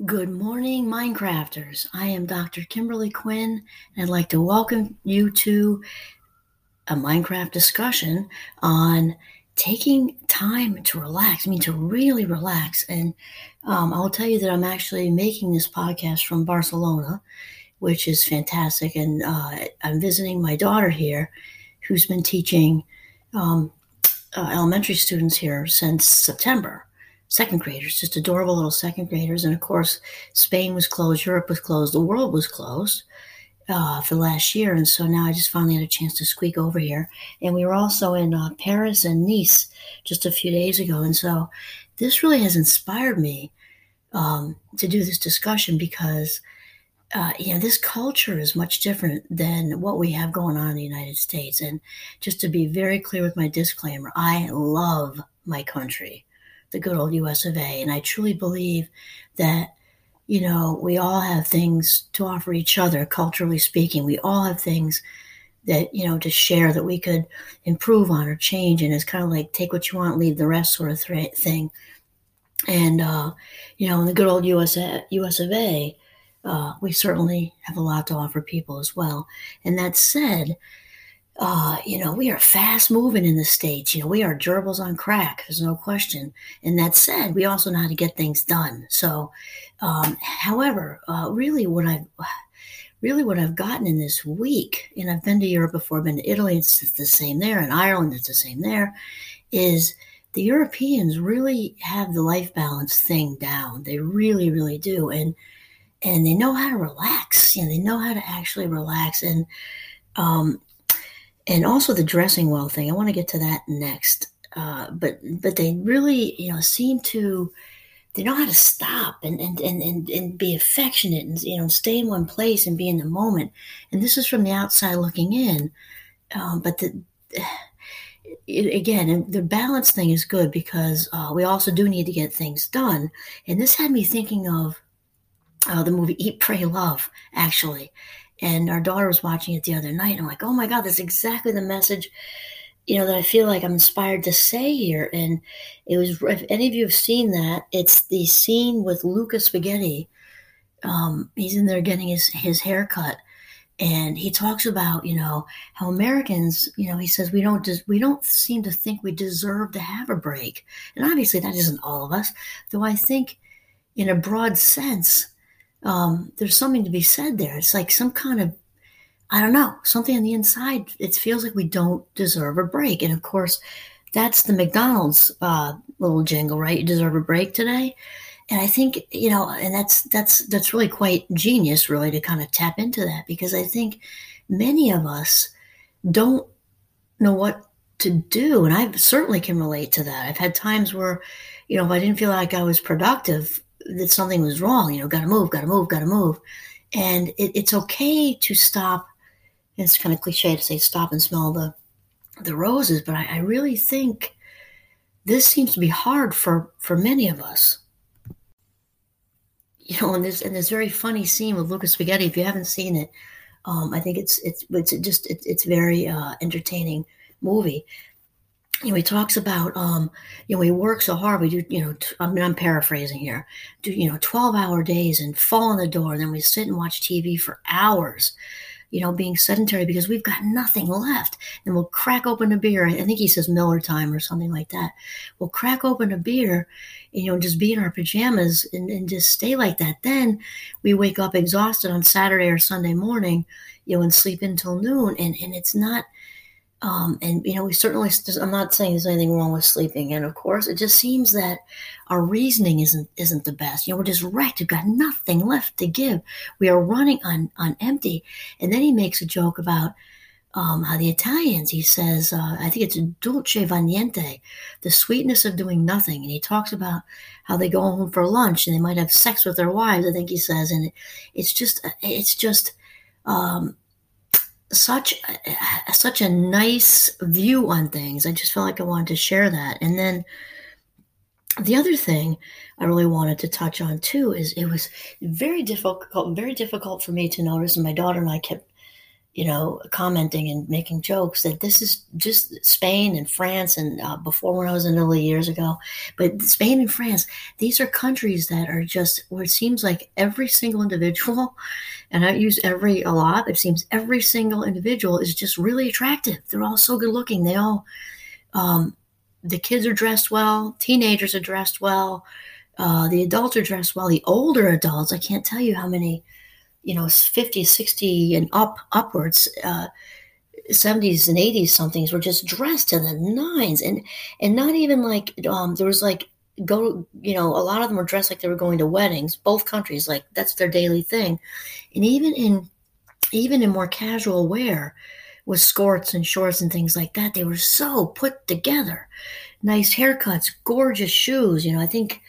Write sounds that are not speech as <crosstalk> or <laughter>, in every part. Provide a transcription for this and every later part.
Good morning, Minecrafters. I am Dr. Kimberly Quinn, and I'd like to welcome you to a Minecraft discussion on taking time to relax. I mean, to really relax. And um, I'll tell you that I'm actually making this podcast from Barcelona, which is fantastic. And uh, I'm visiting my daughter here, who's been teaching um, uh, elementary students here since September second graders, just adorable little second graders. And of course, Spain was closed, Europe was closed, the world was closed uh, for the last year. And so now I just finally had a chance to squeak over here. And we were also in uh, Paris and Nice just a few days ago. And so this really has inspired me um, to do this discussion because. Uh, you know, this culture is much different than what we have going on in the United States. And just to be very clear with my disclaimer, I love my country the good old US of A. And I truly believe that, you know, we all have things to offer each other, culturally speaking. We all have things that, you know, to share that we could improve on or change. And it's kind of like take what you want, leave the rest sort of th- thing. And, uh, you know, in the good old US, US of A, uh, we certainly have a lot to offer people as well. And that said, uh, you know, we are fast moving in the States. You know, we are gerbils on crack. There's no question. And that said, we also know how to get things done. So, um, however, uh, really what I've, really what I've gotten in this week, and I've been to Europe before, I've been to Italy, it's the same there, and Ireland, it's the same there, is the Europeans really have the life balance thing down. They really, really do. And, and they know how to relax. You know, they know how to actually relax. And, um, and also the dressing well thing. I want to get to that next. Uh, but but they really you know seem to they know how to stop and and, and, and and be affectionate and you know stay in one place and be in the moment. And this is from the outside looking in. Um, but the <sighs> it, again, the balance thing is good because uh, we also do need to get things done. And this had me thinking of uh, the movie Eat, Pray, Love, actually. And our daughter was watching it the other night. And I'm like, oh my God, that's exactly the message, you know, that I feel like I'm inspired to say here. And it was, if any of you have seen that, it's the scene with Luca Spaghetti. Um, he's in there getting his, his hair cut. And he talks about, you know, how Americans, you know, he says we don't des- we don't seem to think we deserve to have a break, and obviously that isn't all of us. Though I think, in a broad sense, um, there's something to be said there. It's like some kind of, I don't know, something on the inside. It feels like we don't deserve a break. And of course, that's the McDonald's uh, little jingle, right? You deserve a break today. And I think, you know, and that's that's that's really quite genius, really, to kind of tap into that because I think many of us don't know what to do. And I certainly can relate to that. I've had times where, you know, if I didn't feel like I was productive, that something was wrong. You know, got to move, got to move, got to move. And it, it's okay to stop. It's kind of cliche to say stop and smell the the roses, but I, I really think this seems to be hard for for many of us. You know, and there's and this very funny scene with Lucas Spaghetti. If you haven't seen it, um, I think it's it's it's just it's, it's very uh, entertaining movie you know, he talks about, um, you know, we work so hard. We do, you know, t- I mean, I'm paraphrasing here, do, you know, 12 hour days and fall on the door. And then we sit and watch TV for hours, you know, being sedentary because we've got nothing left. And we'll crack open a beer. I think he says Miller time or something like that. We'll crack open a beer, and, you know, just be in our pajamas and, and just stay like that. Then we wake up exhausted on Saturday or Sunday morning, you know, and sleep until noon. And, and it's not, um, and you know, we certainly. I'm not saying there's anything wrong with sleeping, and of course, it just seems that our reasoning isn't isn't the best. You know, we're just wrecked. We've got nothing left to give. We are running on on empty. And then he makes a joke about um, how the Italians. He says, uh, I think it's dolce far niente, the sweetness of doing nothing. And he talks about how they go home for lunch and they might have sex with their wives. I think he says, and it, it's just it's just. Um, such such a nice view on things. I just felt like I wanted to share that. And then the other thing I really wanted to touch on too is it was very difficult, very difficult for me to notice, and my daughter and I kept you know, commenting and making jokes that this is just Spain and France and uh, before when I was in Italy years ago, but Spain and France, these are countries that are just where it seems like every single individual, and I use every a lot, it seems every single individual is just really attractive. They're all so good looking. They all, um, the kids are dressed well, teenagers are dressed well, uh, the adults are dressed well, the older adults, I can't tell you how many you know 50 60 and up upwards uh, 70s and 80s somethings were just dressed to the nines. And and not even like um there was like go you know a lot of them were dressed like they were going to weddings. Both countries like that's their daily thing. And even in even in more casual wear with skirts and shorts and things like that they were so put together. Nice haircuts gorgeous shoes you know i think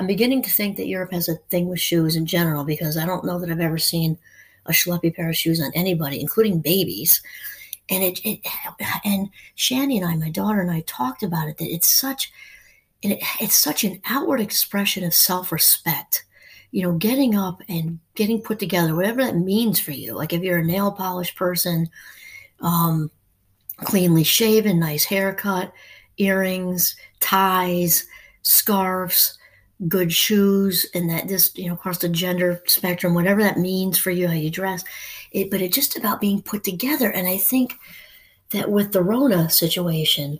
I'm beginning to think that Europe has a thing with shoes in general because I don't know that I've ever seen a schleppy pair of shoes on anybody, including babies. And it, it and Shani and I, my daughter and I, talked about it. That it's such, it, it's such an outward expression of self-respect. You know, getting up and getting put together, whatever that means for you. Like if you're a nail polish person, um, cleanly shaven, nice haircut, earrings, ties, scarves, good shoes and that this you know across the gender spectrum whatever that means for you how you dress it but it's just about being put together. And i think that with the rona situation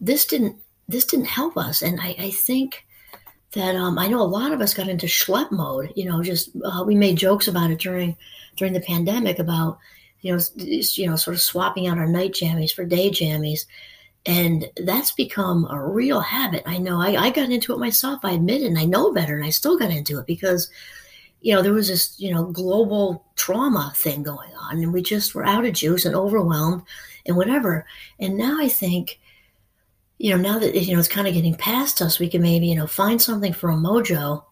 this didn't this didn't help us. And i, I think that um, i know a lot of us got into schlep mode you know just uh, we made jokes about it during during the pandemic about you know you know sort of swapping out our night jammies for day jammies and that's become a real habit. I know I, I got into it myself. I admit it, and I know better, and I still got into it because, you know, there was this, you know, global trauma thing going on, and we just were out of juice and overwhelmed and whatever. And now I think, you know, now that, you know, it's kind of getting past us, we can maybe, you know, find something for a mojo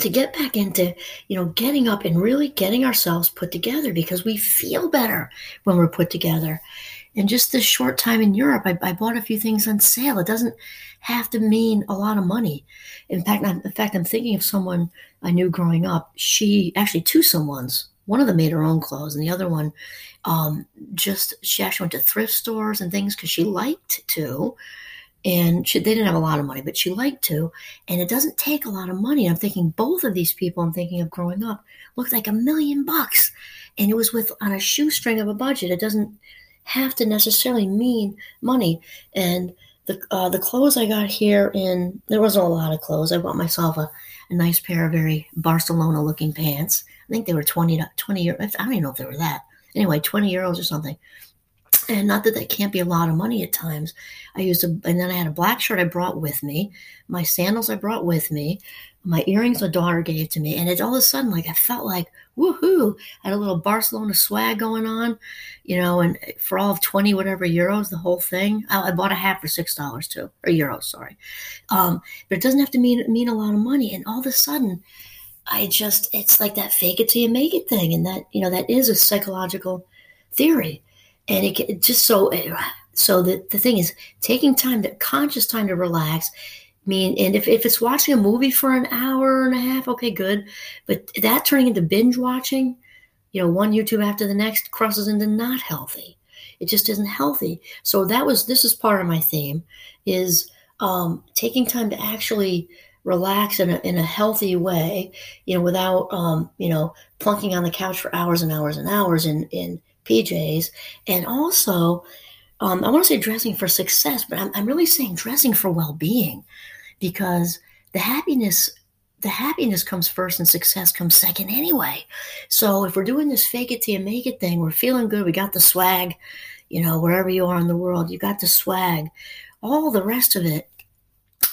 to get back into, you know, getting up and really getting ourselves put together because we feel better when we're put together in just this short time in Europe, I, I, bought a few things on sale. It doesn't have to mean a lot of money. In fact, I'm, in fact, I'm thinking of someone I knew growing up. She actually two someone's. One of them made her own clothes, and the other one, um, just she actually went to thrift stores and things because she liked to. And she, they didn't have a lot of money, but she liked to. And it doesn't take a lot of money. I'm thinking both of these people I'm thinking of growing up looked like a million bucks, and it was with on a shoestring of a budget. It doesn't have to necessarily mean money. And the uh, the clothes I got here in there wasn't a lot of clothes. I bought myself a, a nice pair of very Barcelona looking pants. I think they were 20, 20 euros. I don't even know if they were that. Anyway, 20 euros or something. And not that that can't be a lot of money at times. I used a, and then I had a black shirt I brought with me, my sandals I brought with me, my earrings my daughter gave to me, and it's all of a sudden like I felt like woohoo! Had a little Barcelona swag going on, you know, and for all of twenty whatever euros, the whole thing. I, I bought a hat for six dollars too, or euros, sorry. Um, but it doesn't have to mean mean a lot of money, and all of a sudden, I just it's like that fake it till you make it thing, and that you know that is a psychological theory, and it, it just so so the the thing is taking time, to conscious time to relax mean, and if, if it's watching a movie for an hour and a half, okay, good. But that turning into binge watching, you know, one YouTube after the next crosses into not healthy. It just isn't healthy. So that was this is part of my theme is um, taking time to actually relax in a, in a healthy way, you know, without um, you know plunking on the couch for hours and hours and hours in in PJs, and also um, I want to say dressing for success, but I'm, I'm really saying dressing for well being because the happiness the happiness comes first and success comes second anyway. So if we're doing this fake it till you make it thing, we're feeling good, we got the swag, you know, wherever you are in the world, you got the swag. All the rest of it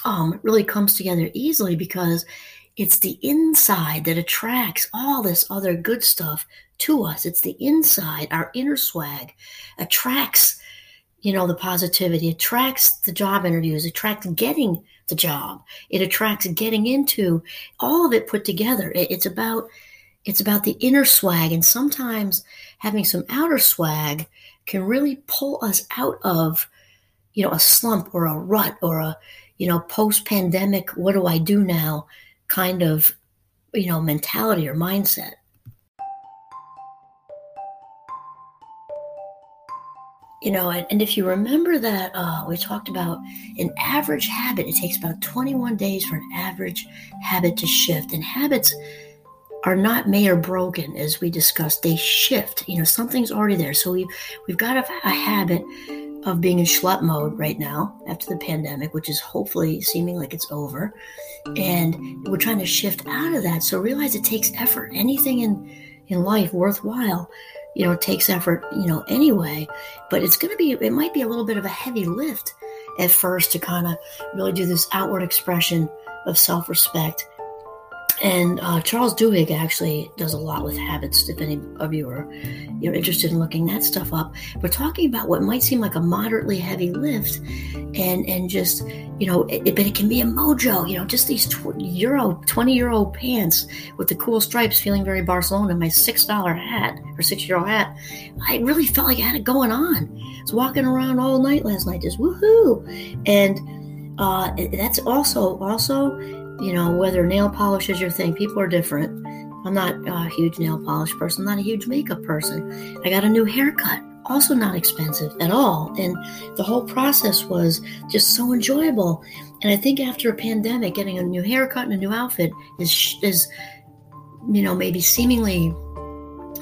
um, really comes together easily because it's the inside that attracts all this other good stuff to us. It's the inside, our inner swag attracts, you know, the positivity, attracts the job interviews, attracts getting the job. It attracts getting into all of it put together. It's about it's about the inner swag, and sometimes having some outer swag can really pull us out of you know a slump or a rut or a you know post pandemic what do I do now kind of you know mentality or mindset. You know, and, and if you remember that uh, we talked about an average habit, it takes about 21 days for an average habit to shift. And habits are not made or broken, as we discussed. They shift. You know, something's already there. So we've we've got a, a habit of being in schlep mode right now after the pandemic, which is hopefully seeming like it's over. And we're trying to shift out of that. So realize it takes effort. Anything in in life worthwhile you know, it takes effort, you know, anyway. But it's going to be, it might be a little bit of a heavy lift at first to kind of really do this outward expression of self respect and uh, Charles Duhigg actually does a lot with habits. If any of you are you're interested in looking that stuff up, we're talking about what might seem like a moderately heavy lift, and and just you know, it, but it can be a mojo. You know, just these tw- euro twenty euro pants with the cool stripes, feeling very Barcelona. My six dollar hat or six euro hat, I really felt like I had it going on. I was walking around all night last night, just woohoo, and uh, that's also also you know, whether nail polish is your thing, people are different. I'm not a huge nail polish person, not a huge makeup person. I got a new haircut, also not expensive at all. And the whole process was just so enjoyable. And I think after a pandemic, getting a new haircut and a new outfit is, is you know, maybe seemingly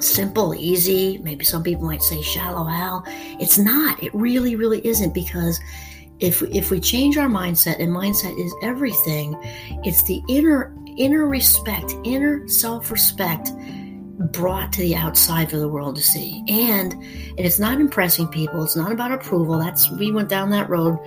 simple, easy. Maybe some people might say shallow hell. It's not. It really, really isn't because if if we change our mindset and mindset is everything it's the inner inner respect inner self-respect brought to the outside for the world to see. And, and it's not impressing people. It's not about approval. That's we went down that road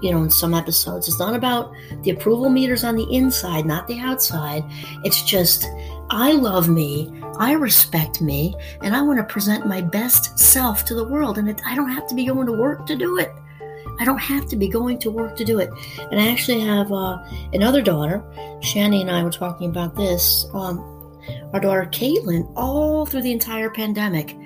you know in some episodes. It's not about the approval meters on the inside not the outside. It's just i love me. I respect me. And i want to present my best self to the world. And it, i don't have to be going to work to do it I don't have to be going to work to do it. And I actually have uh, another daughter. Shani and I were talking about this. Um, our daughter Caitlin, all through the entire pandemic,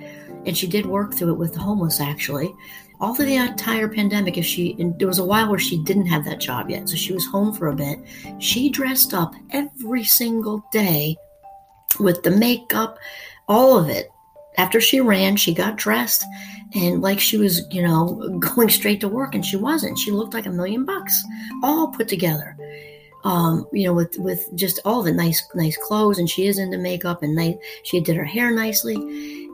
and she did work through it with the homeless actually. All through the entire pandemic, if she and there was a while where she didn't have that job yet, so she was home for a bit. She dressed up every single day with the makeup, all of it. After she ran, she got dressed and like she was, you know, <laughs> going straight to work, and she wasn't. She looked like a million bucks, all put together. Um, you know, with with just all the nice nice clothes, and she is into makeup, and they, she did her hair nicely,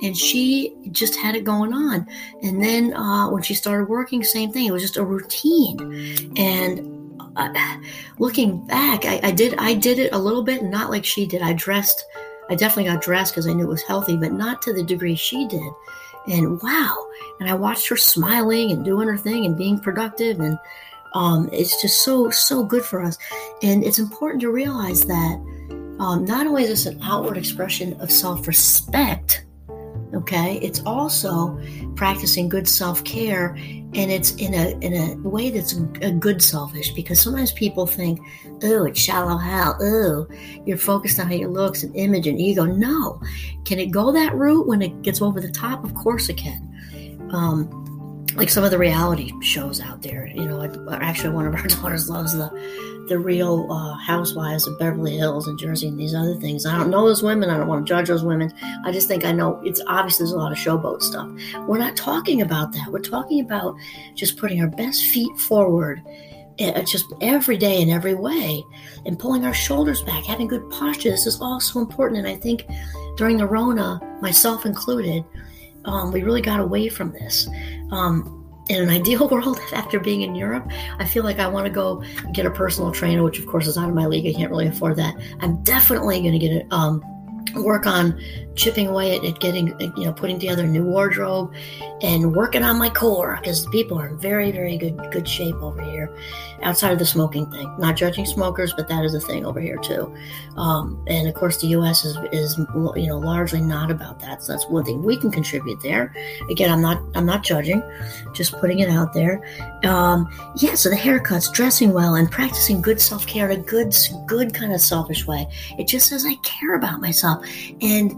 and she just had it going on. And then uh, when she started working, same thing. It was just a routine, and uh, looking back, I, I did I did it a little bit, not like she did. I dressed. I definitely got dressed because I knew it was healthy, but not to the degree she did. And wow. And i watched her smiling and doing her thing and being productive and um, it's just so so good for us. And it's important to realize that um, not only is this an outward expression of self-respect okay? It's also practicing good self-care and it's in a in a way that's a good selfish because sometimes people think oh it's shallow hell. Oh you're focused on how you looks and image and ego. No. Can it go that route when it gets over the top? Of course it can. Um, like some of the reality shows out there you know actually one of our <laughs> daughters loves the the real uh, housewives of Beverly Hills and Jersey and these other things. I don't know those women. I don't want to judge those women. I just think I know it's obvious there's a lot of showboat stuff. We're not talking about that. We're talking about just putting our best feet forward uh, just every day in every way and pulling our shoulders back, having good posture. This is all so important. And I think during the Rona, myself included, um, we really got away from this. Um, in an <laughs> ideal world, after being in Europe, I feel like I want to go get a personal trainer, which of course is out of my league. I can't really afford that. I'm definitely going to get it. Um, work on chipping away at, at getting, you know, putting together a new wardrobe and working on my core because people are in very, very good good shape over here. Outside of the smoking thing, not judging smokers, but that is a thing over here too. Um, and of course, the U.S. is is you know largely not about that. So that's one thing we can contribute there. Again, I'm not I'm not judging, just putting it out there. Um, yeah, so the haircuts, dressing well, and practicing good self care in a good good kind of selfish way. It just says I care about myself and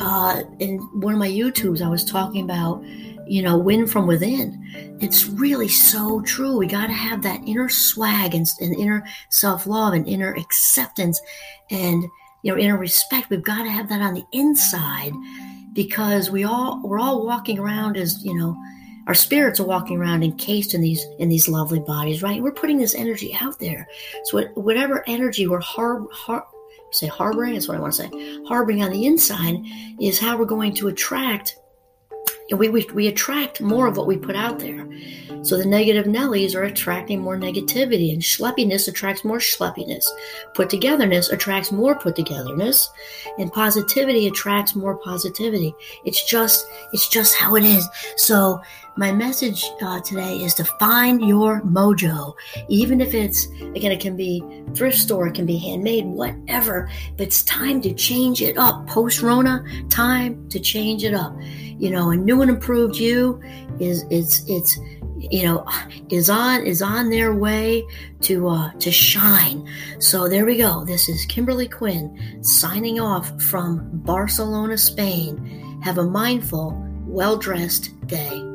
uh, in one of my YouTubes, I was talking about, you know, win from within. It's really so true. We got to have that inner swag and, and inner self love and inner acceptance and, you know, inner respect. We've got to have that on the inside because we all, we're all walking around as, you know, our spirits are walking around encased in these in these lovely bodies, right? We're putting this energy out there. So whatever energy we're har- har- say harboring, is what I want to say, harboring on the inside is how we're going to attract we, we, we attract more of what we put out there. So the negative Nellies are attracting more negativity, and schleppiness attracts more schleppiness. Put togetherness attracts more put togetherness, and positivity attracts more positivity. It's just it's just how it is. So my message uh, today is to find your mojo, even if it's again it can be thrift store, it can be handmade, whatever. But it's time to change it up. Post Rona, time to change it up you know, a new and improved you is it's it's you know is on is on their way to uh, to shine. So there we go. This is Kimberly Quinn signing off from Barcelona, Spain. Have a mindful, well dressed day.